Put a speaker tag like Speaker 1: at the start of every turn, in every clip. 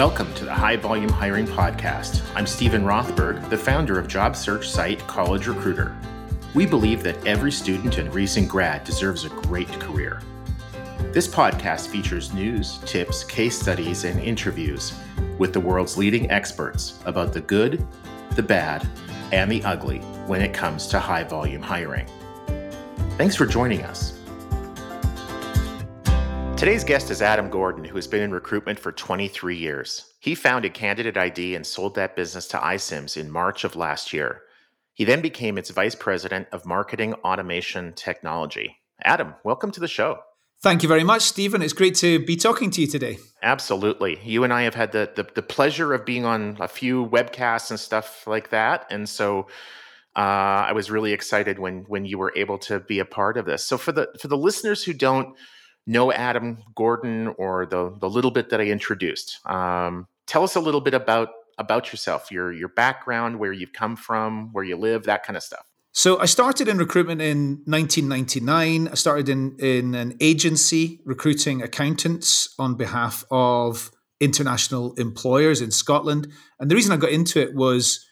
Speaker 1: Welcome to the High Volume Hiring Podcast. I'm Stephen Rothberg, the founder of job search site College Recruiter. We believe that every student and recent grad deserves a great career. This podcast features news, tips, case studies, and interviews with the world's leading experts about the good, the bad, and the ugly when it comes to high volume hiring. Thanks for joining us. Today's guest is Adam Gordon, who has been in recruitment for 23 years. He founded Candidate ID and sold that business to iCIMS in March of last year. He then became its vice president of marketing automation technology. Adam, welcome to the show.
Speaker 2: Thank you very much, Stephen. It's great to be talking to you today.
Speaker 1: Absolutely. You and I have had the, the, the pleasure of being on a few webcasts and stuff like that. And so uh, I was really excited when when you were able to be a part of this. So for the for the listeners who don't know Adam Gordon or the the little bit that I introduced, um, tell us a little bit about about yourself, your your background, where you've come from, where you live, that kind of stuff.
Speaker 2: So I started in recruitment in 1999. I started in in an agency recruiting accountants on behalf of international employers in Scotland. And the reason I got into it was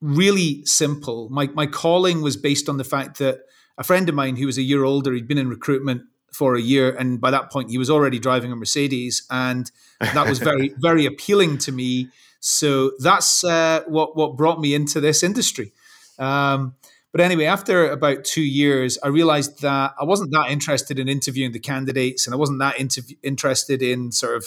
Speaker 2: really simple. My my calling was based on the fact that a friend of mine who was a year older, he'd been in recruitment for a year, and by that point he was already driving a Mercedes, and that was very very appealing to me. So that's uh, what what brought me into this industry. Um, but anyway, after about two years, I realized that I wasn't that interested in interviewing the candidates, and I wasn't that interv- interested in sort of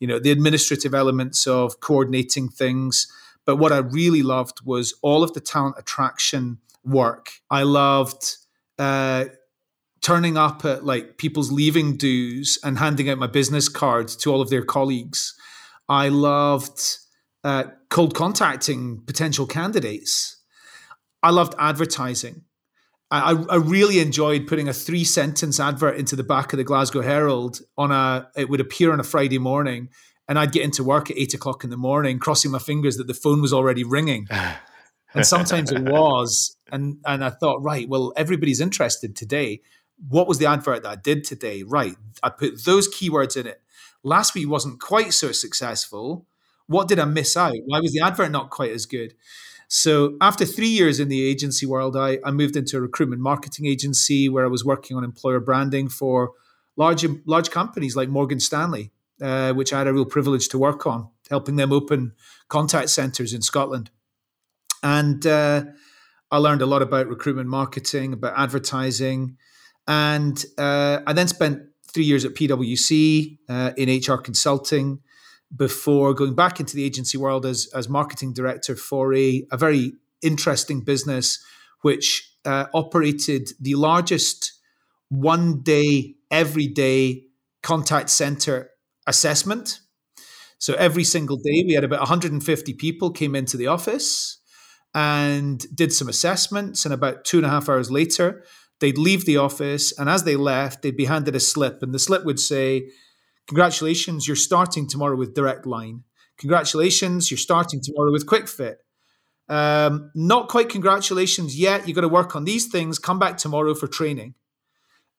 Speaker 2: you know the administrative elements of coordinating things. But what I really loved was all of the talent attraction work. I loved uh, turning up at like people's leaving dues and handing out my business cards to all of their colleagues. I loved uh, cold contacting potential candidates. I loved advertising. I, I really enjoyed putting a three sentence advert into the back of the Glasgow Herald on a. It would appear on a Friday morning, and I'd get into work at eight o'clock in the morning, crossing my fingers that the phone was already ringing. and sometimes it was, and and I thought, right, well, everybody's interested today. What was the advert that I did today? Right, I put those keywords in it. Last week wasn't quite so successful. What did I miss out? Why was the advert not quite as good? So after three years in the agency world, I, I moved into a recruitment marketing agency where I was working on employer branding for large large companies like Morgan Stanley, uh, which I had a real privilege to work on, helping them open contact centers in Scotland. And uh, I learned a lot about recruitment marketing, about advertising, and uh, I then spent three years at PwC uh, in HR consulting before going back into the agency world as, as marketing director for a, a very interesting business which uh, operated the largest one day, every day contact center assessment. So every single day, we had about 150 people came into the office and did some assessments. And about two and a half hours later, they'd leave the office. And as they left, they'd be handed a slip. And the slip would say, Congratulations, you're starting tomorrow with Direct Line. Congratulations, you're starting tomorrow with Kwik Fit. Um, not quite congratulations yet. You've got to work on these things. Come back tomorrow for training.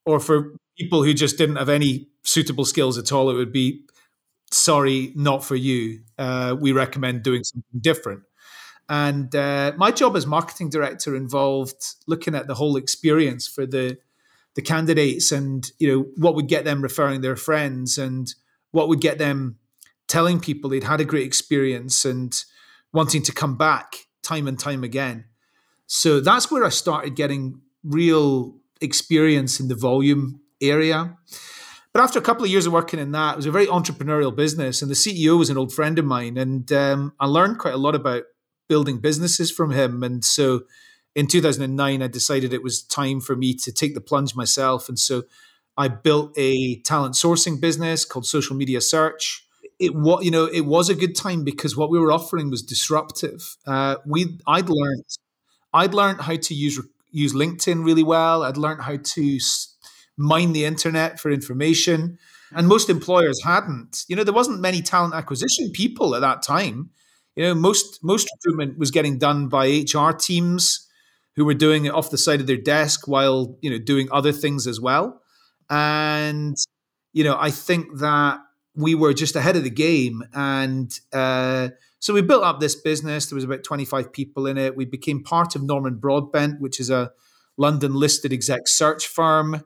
Speaker 2: Or for people who just didn't have any suitable skills at all, it would be sorry, not for you. Uh, we recommend doing something different. And uh, my job as marketing director involved looking at the whole experience for the the candidates and you know what would get them referring their friends and what would get them telling people they'd had a great experience and wanting to come back time and time again. So that's where i started getting real experience in the volume area. But after a couple of years of working in that it was a very entrepreneurial business and the ceo was an old friend of mine and um, i learned quite a lot about building businesses from him and so in 2009, I decided it was time for me to take the plunge myself. And so I built a talent sourcing business called Social Media Search. It was, you know, it was a good time because what we were offering was disruptive. Uh, we, I'd learned, I'd learned how to use use LinkedIn really well. I'd learned how to mine the internet for information, and most employers hadn't. You know, there wasn't many talent acquisition people at that time. You know, most most recruitment was getting done by HR teams who were doing it off the side of their desk while you know doing other things as well and you know i think that we were just ahead of the game. And uh, so we built up this business. There was about 25 people in it. We became part of Norman Broadbent, which is a London listed exec search firm.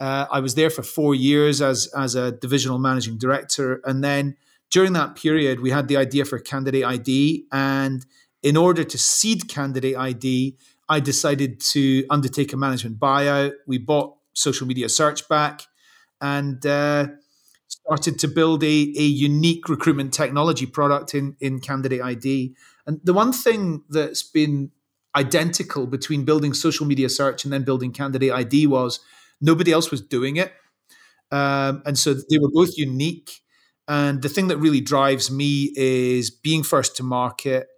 Speaker 2: Uh, I was there for four years as, as a divisional managing director. And then during that period, we had the idea for Candidate ID. And in order to seed Candidate ID, I decided to undertake a management buyout. We bought social media search back and uh, started to build a, a unique recruitment technology product in, in Candidate ID. And the one thing that's been identical between building social media search and then building Candidate ID was nobody else was doing it. Um, and so they were both unique. And the thing that really drives me is being first to market,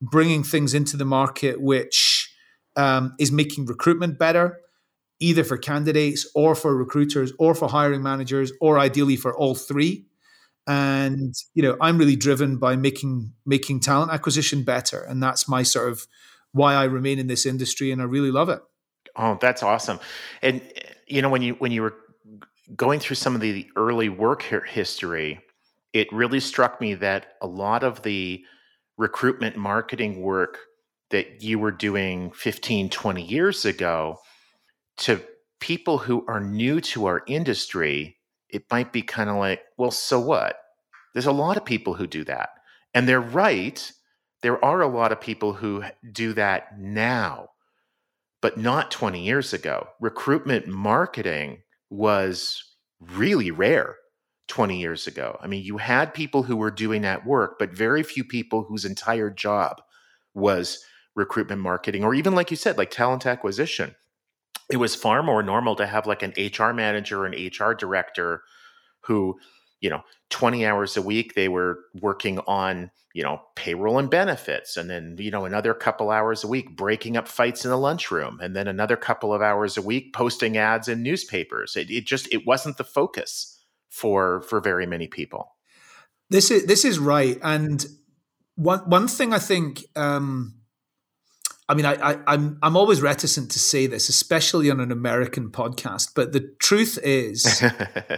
Speaker 2: bringing things into the market which um, is making recruitment better, either for candidates or for recruiters or for hiring managers or ideally for all three. And you know i'm really driven by making making talent acquisition better. And that's my sort of why i remain in this industry and i really love it.
Speaker 1: Oh that's awesome. And you know when you when you were going through some of the early work history it really struck me that a lot of the recruitment marketing work that you were doing 15 20 years ago to people who are new to our industry, it might be kind of like, well, so what? There's a lot of people who do that. And they're right. There are a lot of people who do that now, but not 20 years ago. Recruitment marketing was really rare 20 years ago. I mean, you had people who were doing that work, but very few people whose entire job was recruitment marketing, or even like you said, like talent acquisition it was far more normal to have like an HR manager an HR director who, you know, 20 hours a week they were working on, you know, payroll and benefits and then, you know, another couple hours a week breaking up fights in the lunchroom and then another couple of hours a week posting ads in newspapers. It, it just it wasn't the focus for for very many people.
Speaker 2: This is this is right and one one thing I think um I mean, I, I, am I'm, I'm always reticent to say this, especially on an American podcast. But the truth is,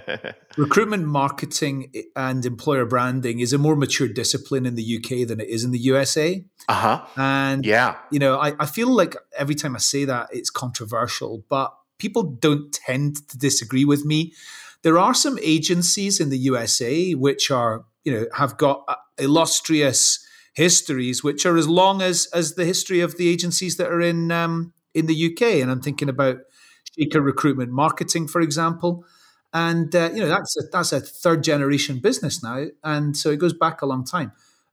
Speaker 2: recruitment marketing and employer branding is a more mature discipline in the UK than it is in the USA.
Speaker 1: Uh huh.
Speaker 2: And
Speaker 1: yeah,
Speaker 2: you know, I, I feel like every time I say that, it's controversial, but people don't tend to disagree with me. There are some agencies in the USA which are, you know, have got illustrious histories which are as long as as the history of the agencies that are in um, in the UK. And I'm thinking about Shaker Recruitment Marketing, for example. And uh, you know that's a, that's a third generation business now, and so it goes back a long time.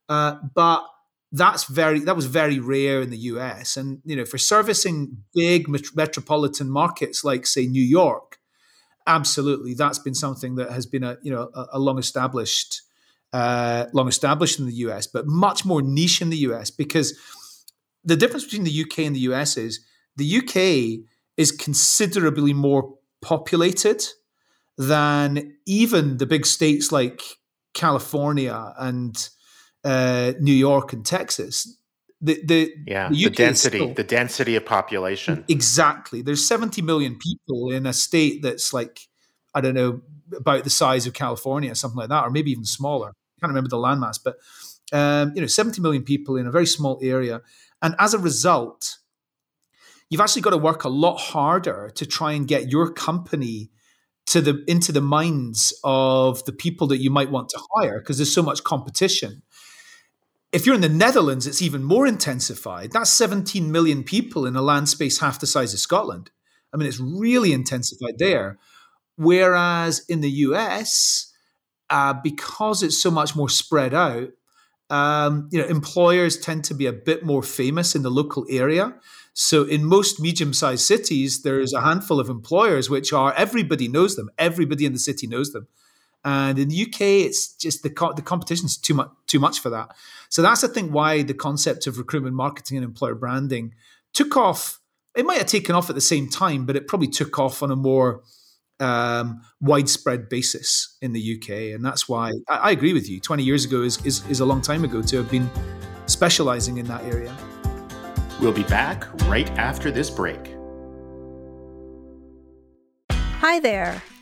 Speaker 2: Uh, but that's very that was very rare in the US, and you know for servicing big met- metropolitan markets like say New York, absolutely that's been something that has been a you know a, a long established uh, long established in the US, but much more niche in the US because the difference between the UK and the US is the UK is considerably more populated than even the big states like California and uh, New York and Texas.
Speaker 1: The, the yeah the, the density still, the density of population
Speaker 2: exactly. There's 70 million people in a state that's like I don't know about the size of California, something like that, or maybe even smaller I can't remember the landmass, but um, you know, 70 million people in a very small area. And as a result, you've actually got to work a lot harder to try and get your company to the into the minds of the people that you might want to hire because there's so much competition. If you're in the Netherlands, it's even more intensified. That's 17 million people in a land space half the size of Scotland. I mean, it's really intensified there. Whereas in the US, uh, because it's so much more spread out, um, you know, employers tend to be a bit more famous in the local area. So in most medium-sized cities, there's a handful of employers which are everybody knows them. Everybody in the city knows them. And in the UK, it's just the co- the competition's too much too much for that. So that's I think why the concept of recruitment marketing and employer branding took off. It might have taken off at the same time, but it probably took off on a more um, widespread basis in the UK, and that's why I, I agree with you. Twenty years ago is, is is a long time ago to have been specializing in that area.
Speaker 1: We'll be back right after this break.
Speaker 3: Hi there.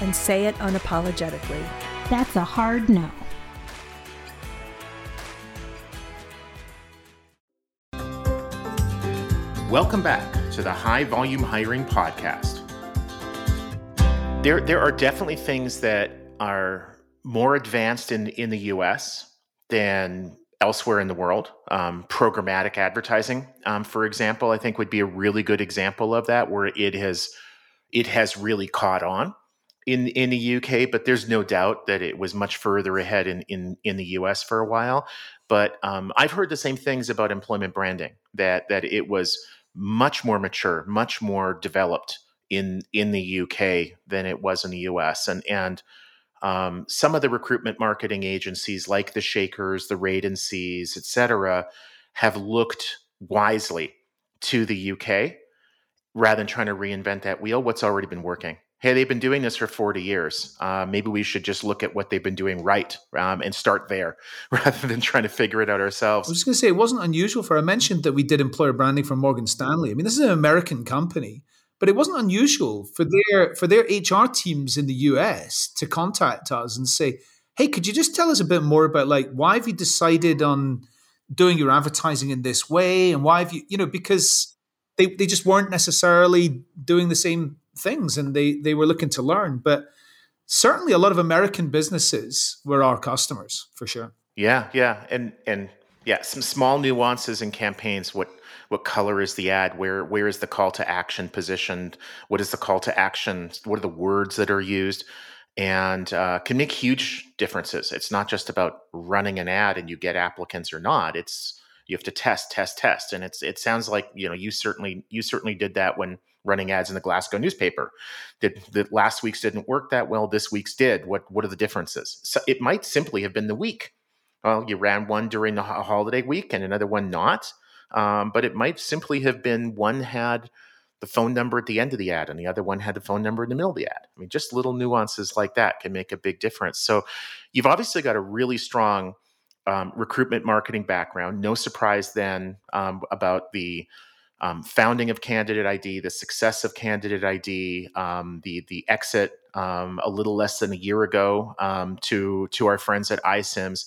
Speaker 3: and say it unapologetically.
Speaker 4: That's a hard no.
Speaker 1: Welcome back to the High Volume Hiring Podcast. There, there are definitely things that are more advanced in, in the US than elsewhere in the world. Um, programmatic advertising, um, for example, I think would be a really good example of that, where it has it has really caught on in in the UK. But there's no doubt that it was much further ahead in in, in the US for a while. But um, I've heard the same things about employment branding that that it was much more mature, much more developed in in the UK than it was in the US. And and um, some of the recruitment marketing agencies, like the Shakers, the Radancies, et cetera, have looked wisely to the UK rather than trying to reinvent that wheel. What's already been working? Hey, they've been doing this for 40 years. Uh, maybe we should just look at what they've been doing right um, and start there rather than trying to figure it out ourselves.
Speaker 2: I was just going to say, it wasn't unusual for, I mentioned that we did employer branding for Morgan Stanley. I mean, this is an American company, but it wasn't unusual for their, for their HR teams in the US to contact us and say, hey, could you just tell us a bit more about like, why have you decided on doing your advertising in this way? And why have you, you know, because they, they just weren't necessarily doing the same things and they they were looking to learn. But certainly a lot of american businesses were our customers for sure.
Speaker 1: Yeah yeah. And and yeah some small nuances in campaigns. What what color is the ad? Where where is the call to action positioned? What is the call to action? What are the words that are used? And uh, can make huge differences. It's not just about running an ad and you get applicants or not. It's you have to test test test. And it's it sounds like you know you certainly you certainly did that when running ads in the Glasgow newspaper. Did the last week's didn't work that well? This week's did. What what are the differences? So it might simply have been the week. Well, you ran one during the holiday week and another one not. Um, but it might simply have been one had the phone number at the end of the ad and the other one had the phone number in the middle of the ad. I mean, just little nuances like that can make a big difference. So you've obviously got a really strong um, recruitment marketing background. No surprise then um, about the um, founding of Candidate ID, the success of Candidate ID, um, the the exit um, a little less than a year ago um, to to our friends at iCIMS.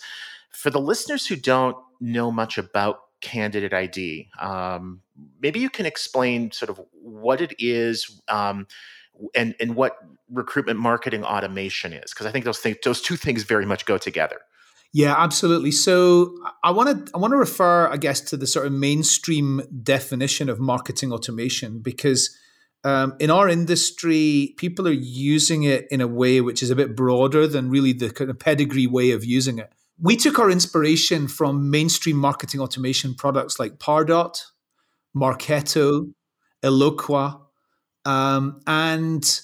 Speaker 1: For the listeners who don't know much about Candidate ID, um, maybe you can explain sort of what it is um, and and what recruitment marketing automation is, because I think those things, those two things very much go together.
Speaker 2: Yeah, absolutely. So I want to I want to refer, I guess, to the sort of mainstream definition of marketing automation because um, in our industry, people are using it in a way which is a bit broader than really the kind of pedigree way of using it. We took our inspiration from mainstream marketing automation products like Pardot, Marketo, Eloqua, um, and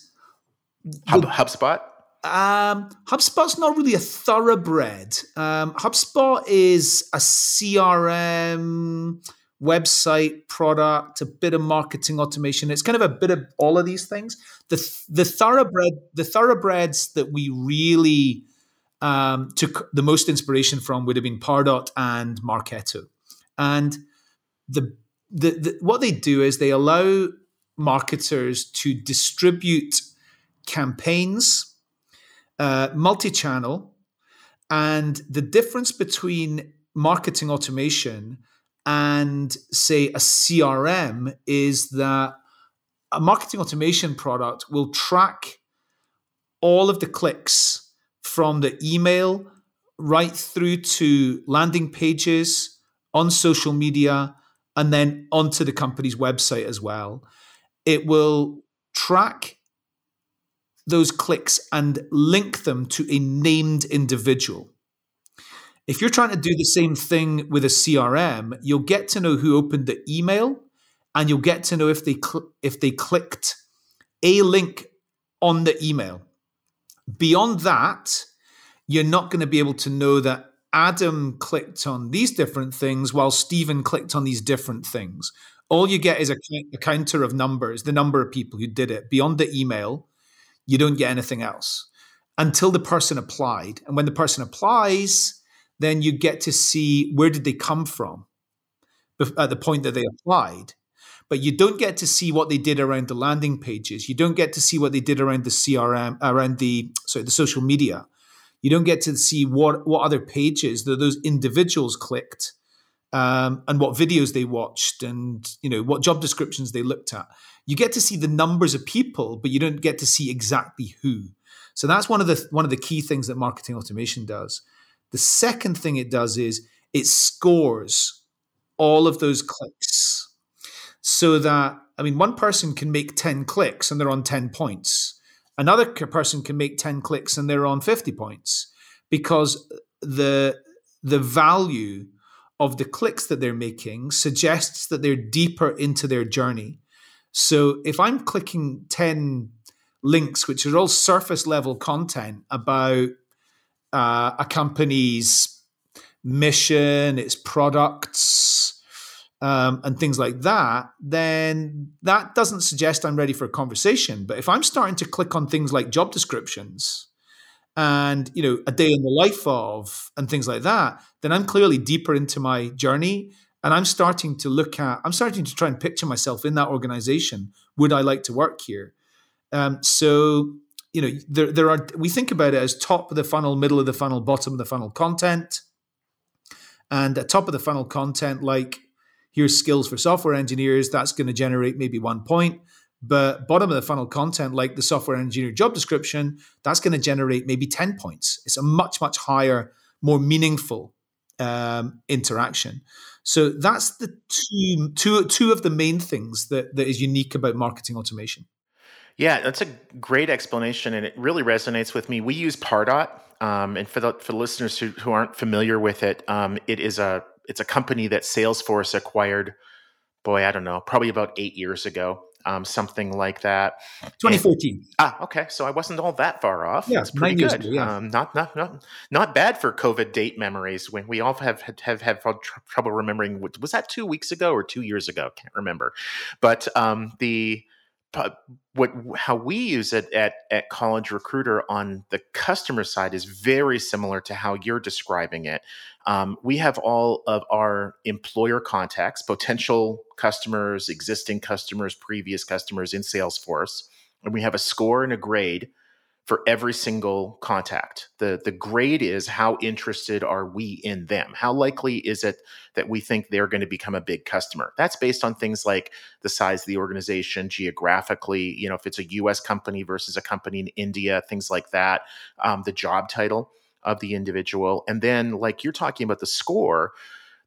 Speaker 1: Hub, HubSpot.
Speaker 2: Um, HubSpot's not really a thoroughbred. Um, HubSpot is a CRM website product, a bit of marketing automation. It's kind of a bit of all of these things. The the thoroughbred, the thoroughbreds that we really um, took the most inspiration from would have been Pardot and Marketo, and the, the, the what they do is they allow marketers to distribute campaigns uh, multi channel. And the difference between marketing automation and, say, a CRM is that a marketing automation product will track all of the clicks from the email right through to landing pages on social media and then onto the company's website as well. it will track those clicks and link them to a named individual. If you're trying to do the same thing with a CRM, you'll get to know who opened the email and you'll get to know if they cl- if they clicked a link on the email. Beyond that, you're not going to be able to know that Adam clicked on these different things while Stephen clicked on these different things. All you get is a, a counter of numbers, the number of people who did it. Beyond the email, you don't get anything else. Until the person applied. And when the person applies, then you get to see where did they come from at the point that they applied. But you don't get to see what they did around the landing pages. You don't get to see what they did around the crm around the sorry the social media. You don't get to see what what other pages that those individuals clicked um, and what videos they watched and you know what job descriptions they looked at. You get to see the numbers of people but you don't get to see exactly who. So that's one of the one of the key things that marketing automation does. The second thing it does is it scores all of those clicks so that i mean one person can make 10 clicks and they're on 10 points. Another person can make 10 clicks and they're on 50 points because the the value of the clicks that they're making suggests that they're deeper into their journey. So if I'm clicking 10 links, which are all surface level content about uh, a company's mission, its products, um, and things like that, then that doesn't suggest I'm ready for a conversation. But if I'm starting to click on things like job descriptions, and you know a day in the life of and things like that then i'm clearly deeper into my journey and i'm starting to look at i'm starting to try and picture myself in that organization. Would i like to work here? Um, so you know there, there are we think about it as top of the funnel middle of the funnel bottom of the funnel content. And at top of the funnel content like here's skills for software engineers that's going to generate maybe one point but bottom of the funnel content, like the software engineer job description, that's going to generate maybe 10 points. It's a much, much higher, more meaningful um, interaction. So that's the two, two, two of the main things that, that is unique about marketing automation.
Speaker 1: Yeah, that's a great explanation, and it really resonates with me. We use Pardot, um, and for the for the listeners who, who aren't familiar with it, um, it is a it's a company that Salesforce acquired. Boy, I don't know, probably about eight years ago um, something like that.
Speaker 2: 2014.
Speaker 1: And, ah, okay. So I wasn't all that far off.
Speaker 2: Yeah, it's pretty good. Ago, yeah.
Speaker 1: Um, not, not, not, not bad for COVID date memories when we all have have, have, trouble remembering. Was that two weeks ago or two years ago? Can't remember. But um, the what how we use it at at college recruiter on the customer side is very similar to how you're describing it. Um, we have all of our employer contacts potential customers existing customers previous customers in salesforce and we have a score and a grade for every single contact. The the grade is how interested are we in them? How likely is it that we think they're going to become a big customer? That's based on things like the size of the organization, geographically, you know, if it's a US company versus a company in India, things like that, um, the job title of the individual. And then like you're talking about the score,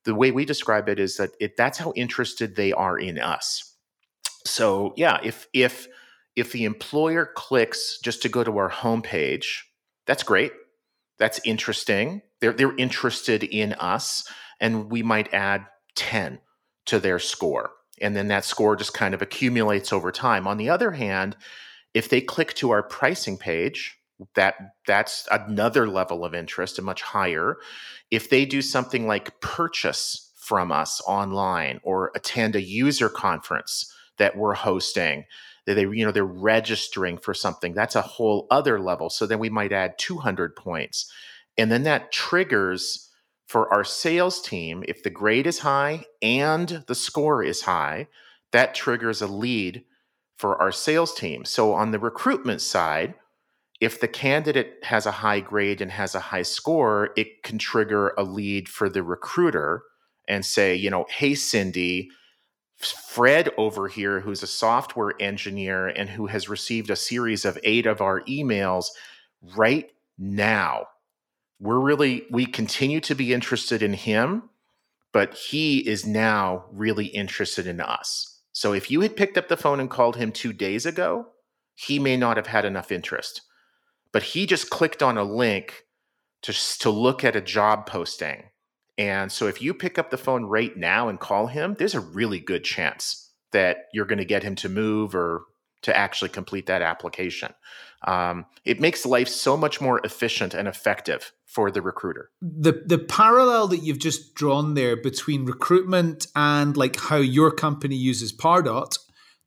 Speaker 1: the way we describe it is that it that's how interested they are in us. So yeah, if if if the employer clicks just to go to our homepage, that's great. That's interesting. They're, they're interested in us, and we might add 10 to their score. And then that score just kind of accumulates over time. On the other hand, if they click to our pricing page, that that's another level of interest and much higher. If they do something like purchase from us online or attend a user conference that we're hosting, they you know they're registering for something. That's a whole other level. So then we might add 200 points. And then that triggers for our sales team if the grade is high and the score is high that triggers a lead for our sales team. So on the recruitment side if the candidate has a high grade and has a high score it can trigger a lead for the recruiter and say you know hey cindy Fred over here, who's a software engineer and who has received a series of eight of our emails right now. We're really, we continue to be interested in him, but he is now really interested in us. So if you had picked up the phone and called him two days ago, he may not have had enough interest. But he just clicked on a link to, to look at a job posting. And so if you pick up the phone right now and call him, there's a really good chance that you're going to get him to move or to actually complete that application. Um, it makes life so much more efficient and effective for the recruiter.
Speaker 2: The the parallel that you've just drawn there between recruitment and like how your company uses Pardot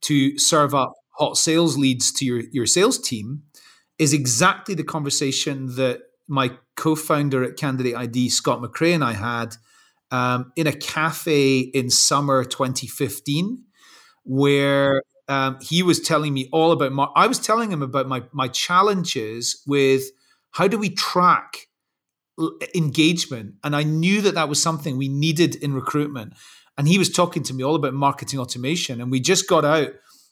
Speaker 2: to serve up hot sales leads to your, your sales team is exactly the conversation that my co-founder at Candidate ID, Scott McRae, and I had um, in a cafe in summer 2015, where um, he was telling me all about my. I was telling him about my my challenges with how do we track engagement, and I knew that that was something we needed in recruitment. And he was talking to me all about marketing automation, and we just got out.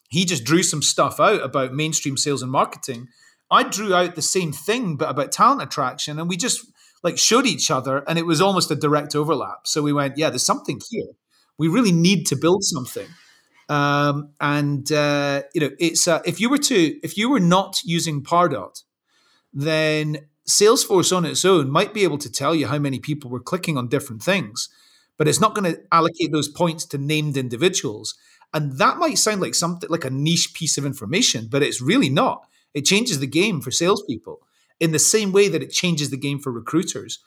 Speaker 2: He just drew some stuff out about mainstream sales and marketing. I drew out the same thing, but about talent attraction, and we just like showed each other, and it was almost a direct overlap. So we went, yeah, there's something here. We really need to build something. Um, and uh, you know, it's uh, if you were to if you were not using Pardot, then Salesforce on its own might be able to tell you how many people were clicking on different things, but it's not going to allocate those points to named individuals. And that might sound like something like a niche piece of information, but it's really not. It changes the game for salespeople in the same way that it changes the game for recruiters.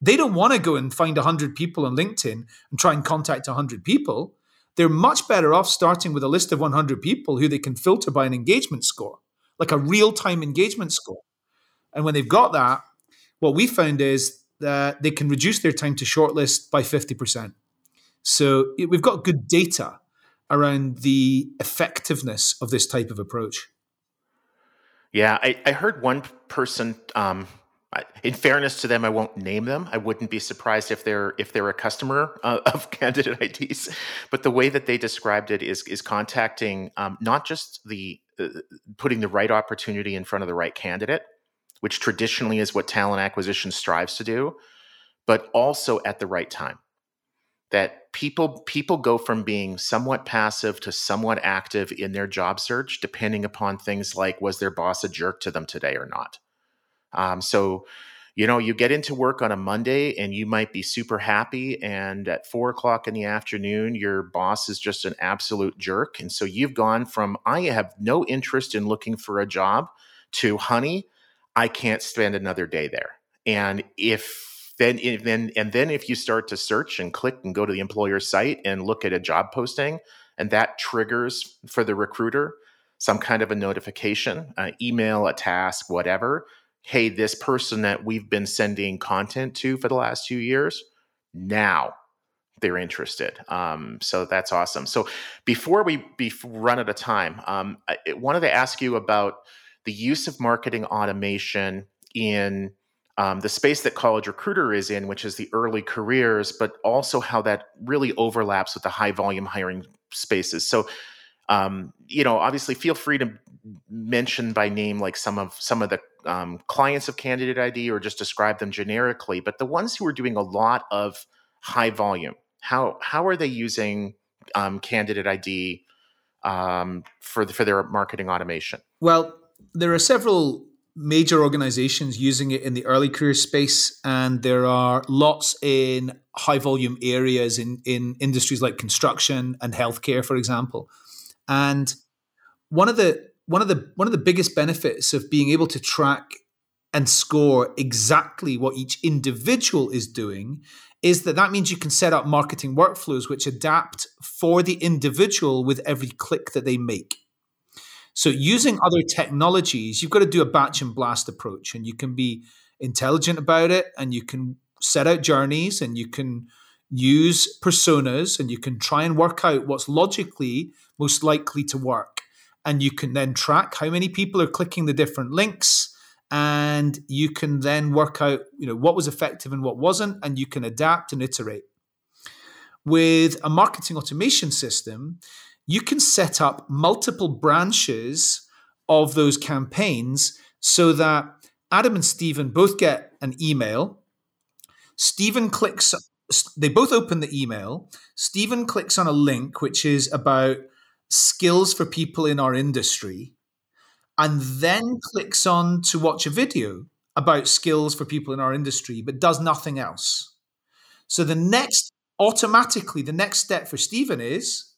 Speaker 2: They don't want to go and find 100 people on LinkedIn and try and contact 100 people they're much better off starting with a list of 100 people who they can filter by an engagement score, like a real time engagement score. And when they've got that, what we found is that they can reduce their time to shortlist by 50%. So we've got good data around the effectiveness of this type of approach.
Speaker 1: Yeah, I, I heard one person um, in fairness to them, I won't name them. I wouldn't be surprised if they're if they're a customer uh, of candidate IDs. But the way that they described it is is contacting um, not just the uh, putting the right opportunity in front of the right candidate, which traditionally is what talent acquisition strives to do, but also at the right time. That people people go from being somewhat passive to somewhat active in their job search, depending upon things like was their boss a jerk to them today or not um, so, you know, you get into work on a Monday and you might be super happy. And at four o'clock in the afternoon, your boss is just an absolute jerk. And so you've gone from, I have no interest in looking for a job to, honey, I can't spend another day there. And if then, then, and then if you start to search and click and go to the employer site and look at a job posting, and that triggers for the recruiter some kind of a notification, email, a task, whatever hey, this person that we've been sending content to for the last two years, now they're interested. Um, so that's awesome. So before we be run out of time, um, I wanted to ask you about the use of marketing automation in um, the space that College Recruiter is in, which is the early careers, but also how that really overlaps with the high volume hiring spaces. So, um, you know, obviously, feel free to mention by name like some of some of the um, clients of Candidate ID or just describe them generically, but the ones who are doing a lot of high volume, how how are they using um, Candidate ID um, for the, for their marketing automation?
Speaker 2: Well, there are several major organizations using it in the early career space, and there are lots in high volume areas in in industries like construction and healthcare, for example. And one of the one of the one of the biggest benefits of being able to track and score exactly what each individual is doing is that that means you can set up marketing workflows which adapt for the individual with every click that they make. So using other technologies, you've got to do a batch and blast approach and you can be intelligent about it and you can set out journeys and you can use personas and you can try and work out what's logically most likely to work. And you can then track how many people are clicking the different links and you can then work out you know what was effective and what wasn't and you can adapt and iterate. With a marketing automation system you can set up multiple branches of those campaigns so that adam and stephen both get an email stephen clicks they both open the email stephen clicks on a link which is about skills for people in our industry and then clicks on to watch a video about skills for people in our industry, but does nothing else. So the next, automatically, the next step for Stephen is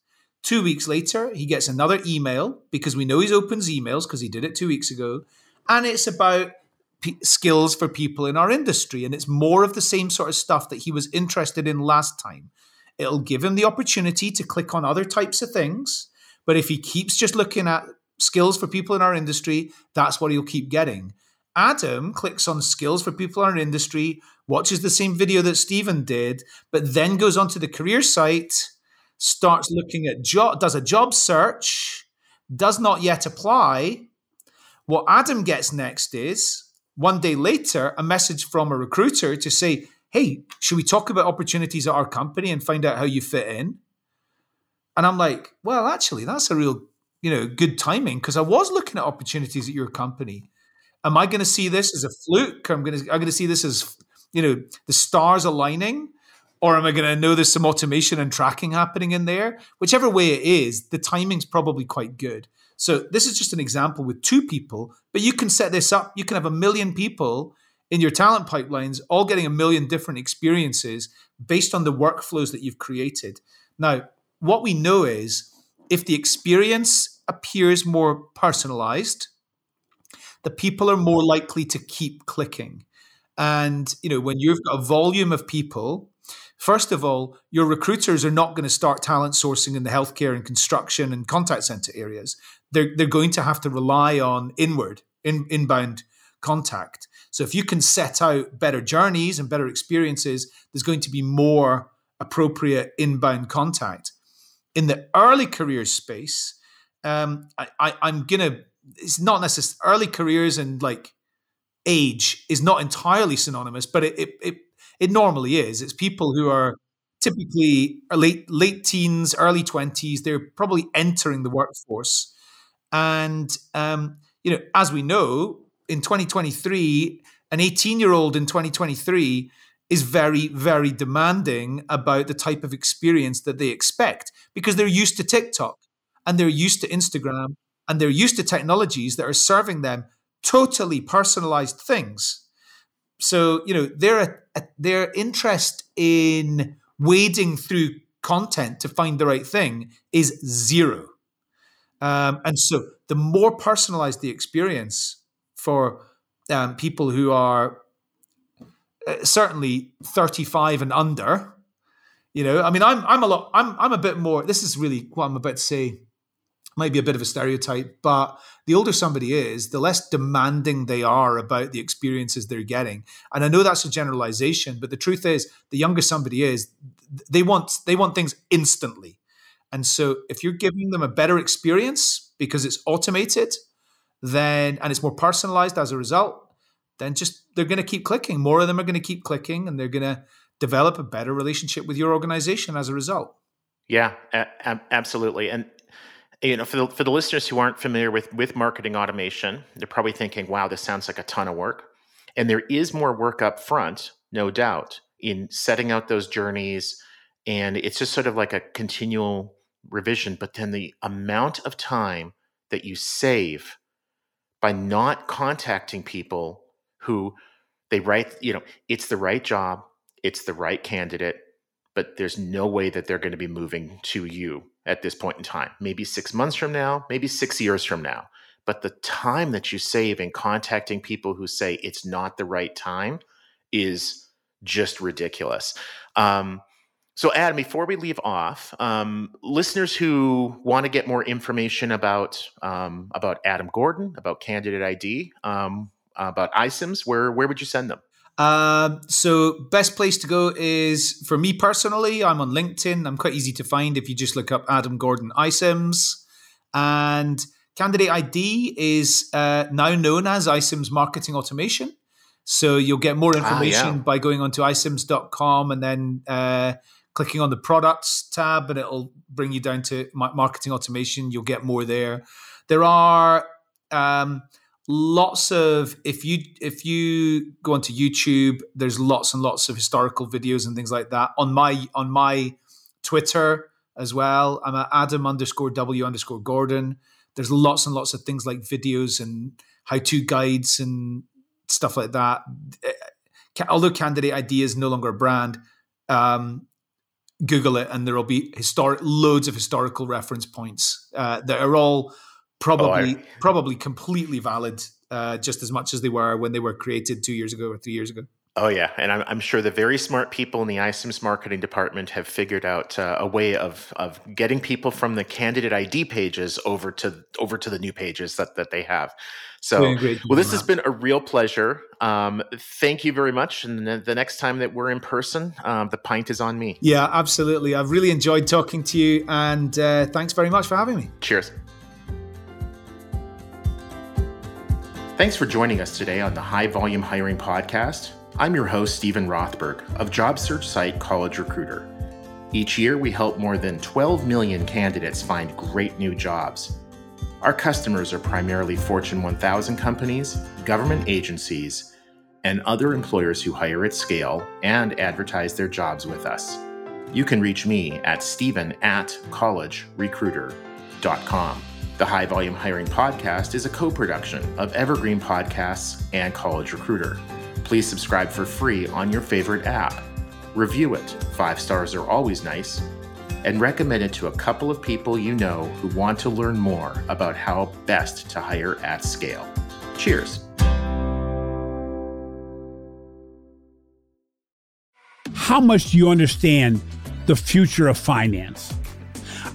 Speaker 2: two weeks later, he gets another email because we know he opens emails because he did it two weeks ago. And it's about p- skills for people in our industry. And it's more of the same sort of stuff that he was interested in last time. It'll give him the opportunity to click on other types of things. But if he keeps just looking at skills for people in our industry, that's what he'll keep getting. Adam clicks on skills for people in our industry, watches the same video that Stephen did, but then goes onto the career site, starts looking at job, does a job search, does not yet apply. What Adam gets next is one day later a message from a recruiter to say, Hey, should we talk about opportunities at our company and find out how you fit in? And I'm like, Well, actually, that's a real you know, good timing because I was looking at opportunities at your company. Am I going to see this as a fluke? I'm going to I'm going to see this as you know the stars aligning, or am I going to know there's some automation and tracking happening in there? Whichever way it is, the timing's probably quite good. So this is just an example with two people, but you can set this up. You can have a million people in your talent pipelines, all getting a million different experiences based on the workflows that you've created. Now, what we know is if the experience appears more personalized, the people are more likely to keep clicking. And you know, when you've got a volume of people, first of all, your recruiters are not going to start talent sourcing in the healthcare and construction and contact center areas. They're they're going to have to rely on inward, in, inbound contact. So if you can set out better journeys and better experiences, there's going to be more appropriate inbound contact in the early career space, um, I, I'm gonna. It's not necessarily early careers and like age is not entirely synonymous, but it, it it, it normally is. It's people who are typically late late teens, early twenties. They're probably entering the workforce, and um, you know, as we know, in 2023, an 18 year old in 2023 is very, very demanding about the type of experience that they expect because they're used to TikTok and they're used to Instagram and they're used to technologies that are serving them totally personalized things. So, you know, their their interest in wading through content to find the right thing is zero. Um, and so, the more personalized the experience for um, people who are uh, certainly 35 and under. You know, I mean, I'm I'm a lot. I'm I'm a bit more. This is really what I'm about to say. Might be a bit of a stereotype, but the older somebody is, the less demanding they are about the experiences they're getting. And I know that's a generalization, but the truth is, the younger somebody is, they want they want things instantly. And so, if you're giving them a better experience because it's automated, then and it's more personalized as a result, then just they're going to keep clicking. More of them are going to keep clicking, and they're going to develop a better relationship with your organization as a result.
Speaker 1: Yeah, absolutely. And you know, for the, for the listeners who aren't familiar with with marketing automation, they're probably thinking, "Wow, this sounds like a ton of work." And there is more work up front, no doubt, in setting out those journeys, and it's just sort of like a continual revision. But then the amount of time that you save by not contacting people who they write, you know, it's the right job, it's the right candidate, but there's no way that they're going to be moving to you at this point in time. Maybe six months from now, maybe six years from now. But the time that you save in contacting people who say it's not the right time is just ridiculous. Um, so, Adam, before we leave off, um, listeners who want to get more information about um, about Adam Gordon, about Candidate ID, um, about iCIMS, where where would you send them?
Speaker 2: Um, so best place to go is for me personally. I'm on LinkedIn. I'm quite easy to find if you just look up Adam Gordon iCIMS. and Candidate ID is uh, now known as iCIMS Marketing Automation. So you'll get more information ah, yeah. by going onto icims.com and then uh, clicking on the products tab, and it'll bring you down to marketing automation. You'll get more there. There are um, lots of if you if you go onto YouTube, there's lots and lots of historical videos and things like that. On my on my Twitter, as well. I'm at Adam underscore W underscore Gordon. There's lots and lots of things like videos and how to guides and stuff like that. Eh, although Candidate ID is no longer a brand, um, Google it and there will be historic loads of historical reference points uh, that are all probably oh, I... probably completely valid, uh, just as much as they were when they were created two years ago or three years ago.
Speaker 1: Oh yeah, and I'm, I'm sure the very smart people in the iCIMS marketing department have figured out uh, a way of of getting people from the candidate ID pages over to over to the new pages that that they have. So, well, this has been a real pleasure. Um, thank you very much. And the, the, next time that we're in person, um, the pint is on me.
Speaker 2: Yeah, absolutely. I've really enjoyed talking to you, and uh, thanks very much for having me.
Speaker 1: Cheers. Thanks for joining us today on the High Volume Hiring Podcast. I'm your host, Steven Rothberg of job search site College Recruiter. Each year, we help more than 12 million candidates find great new jobs. Our customers are primarily Fortune 1000 companies, government agencies, and other employers who hire at scale and advertise their jobs with us. You can reach me at steven at collegerecruiter.com. The High Volume Hiring Podcast is a co production of Evergreen Podcasts and College Recruiter. Please subscribe for free on your favorite app. Review it, five stars are always nice, and recommend it to a couple of people you know who want to learn more about how best to hire at scale. Cheers.
Speaker 5: How much do you understand the future of finance?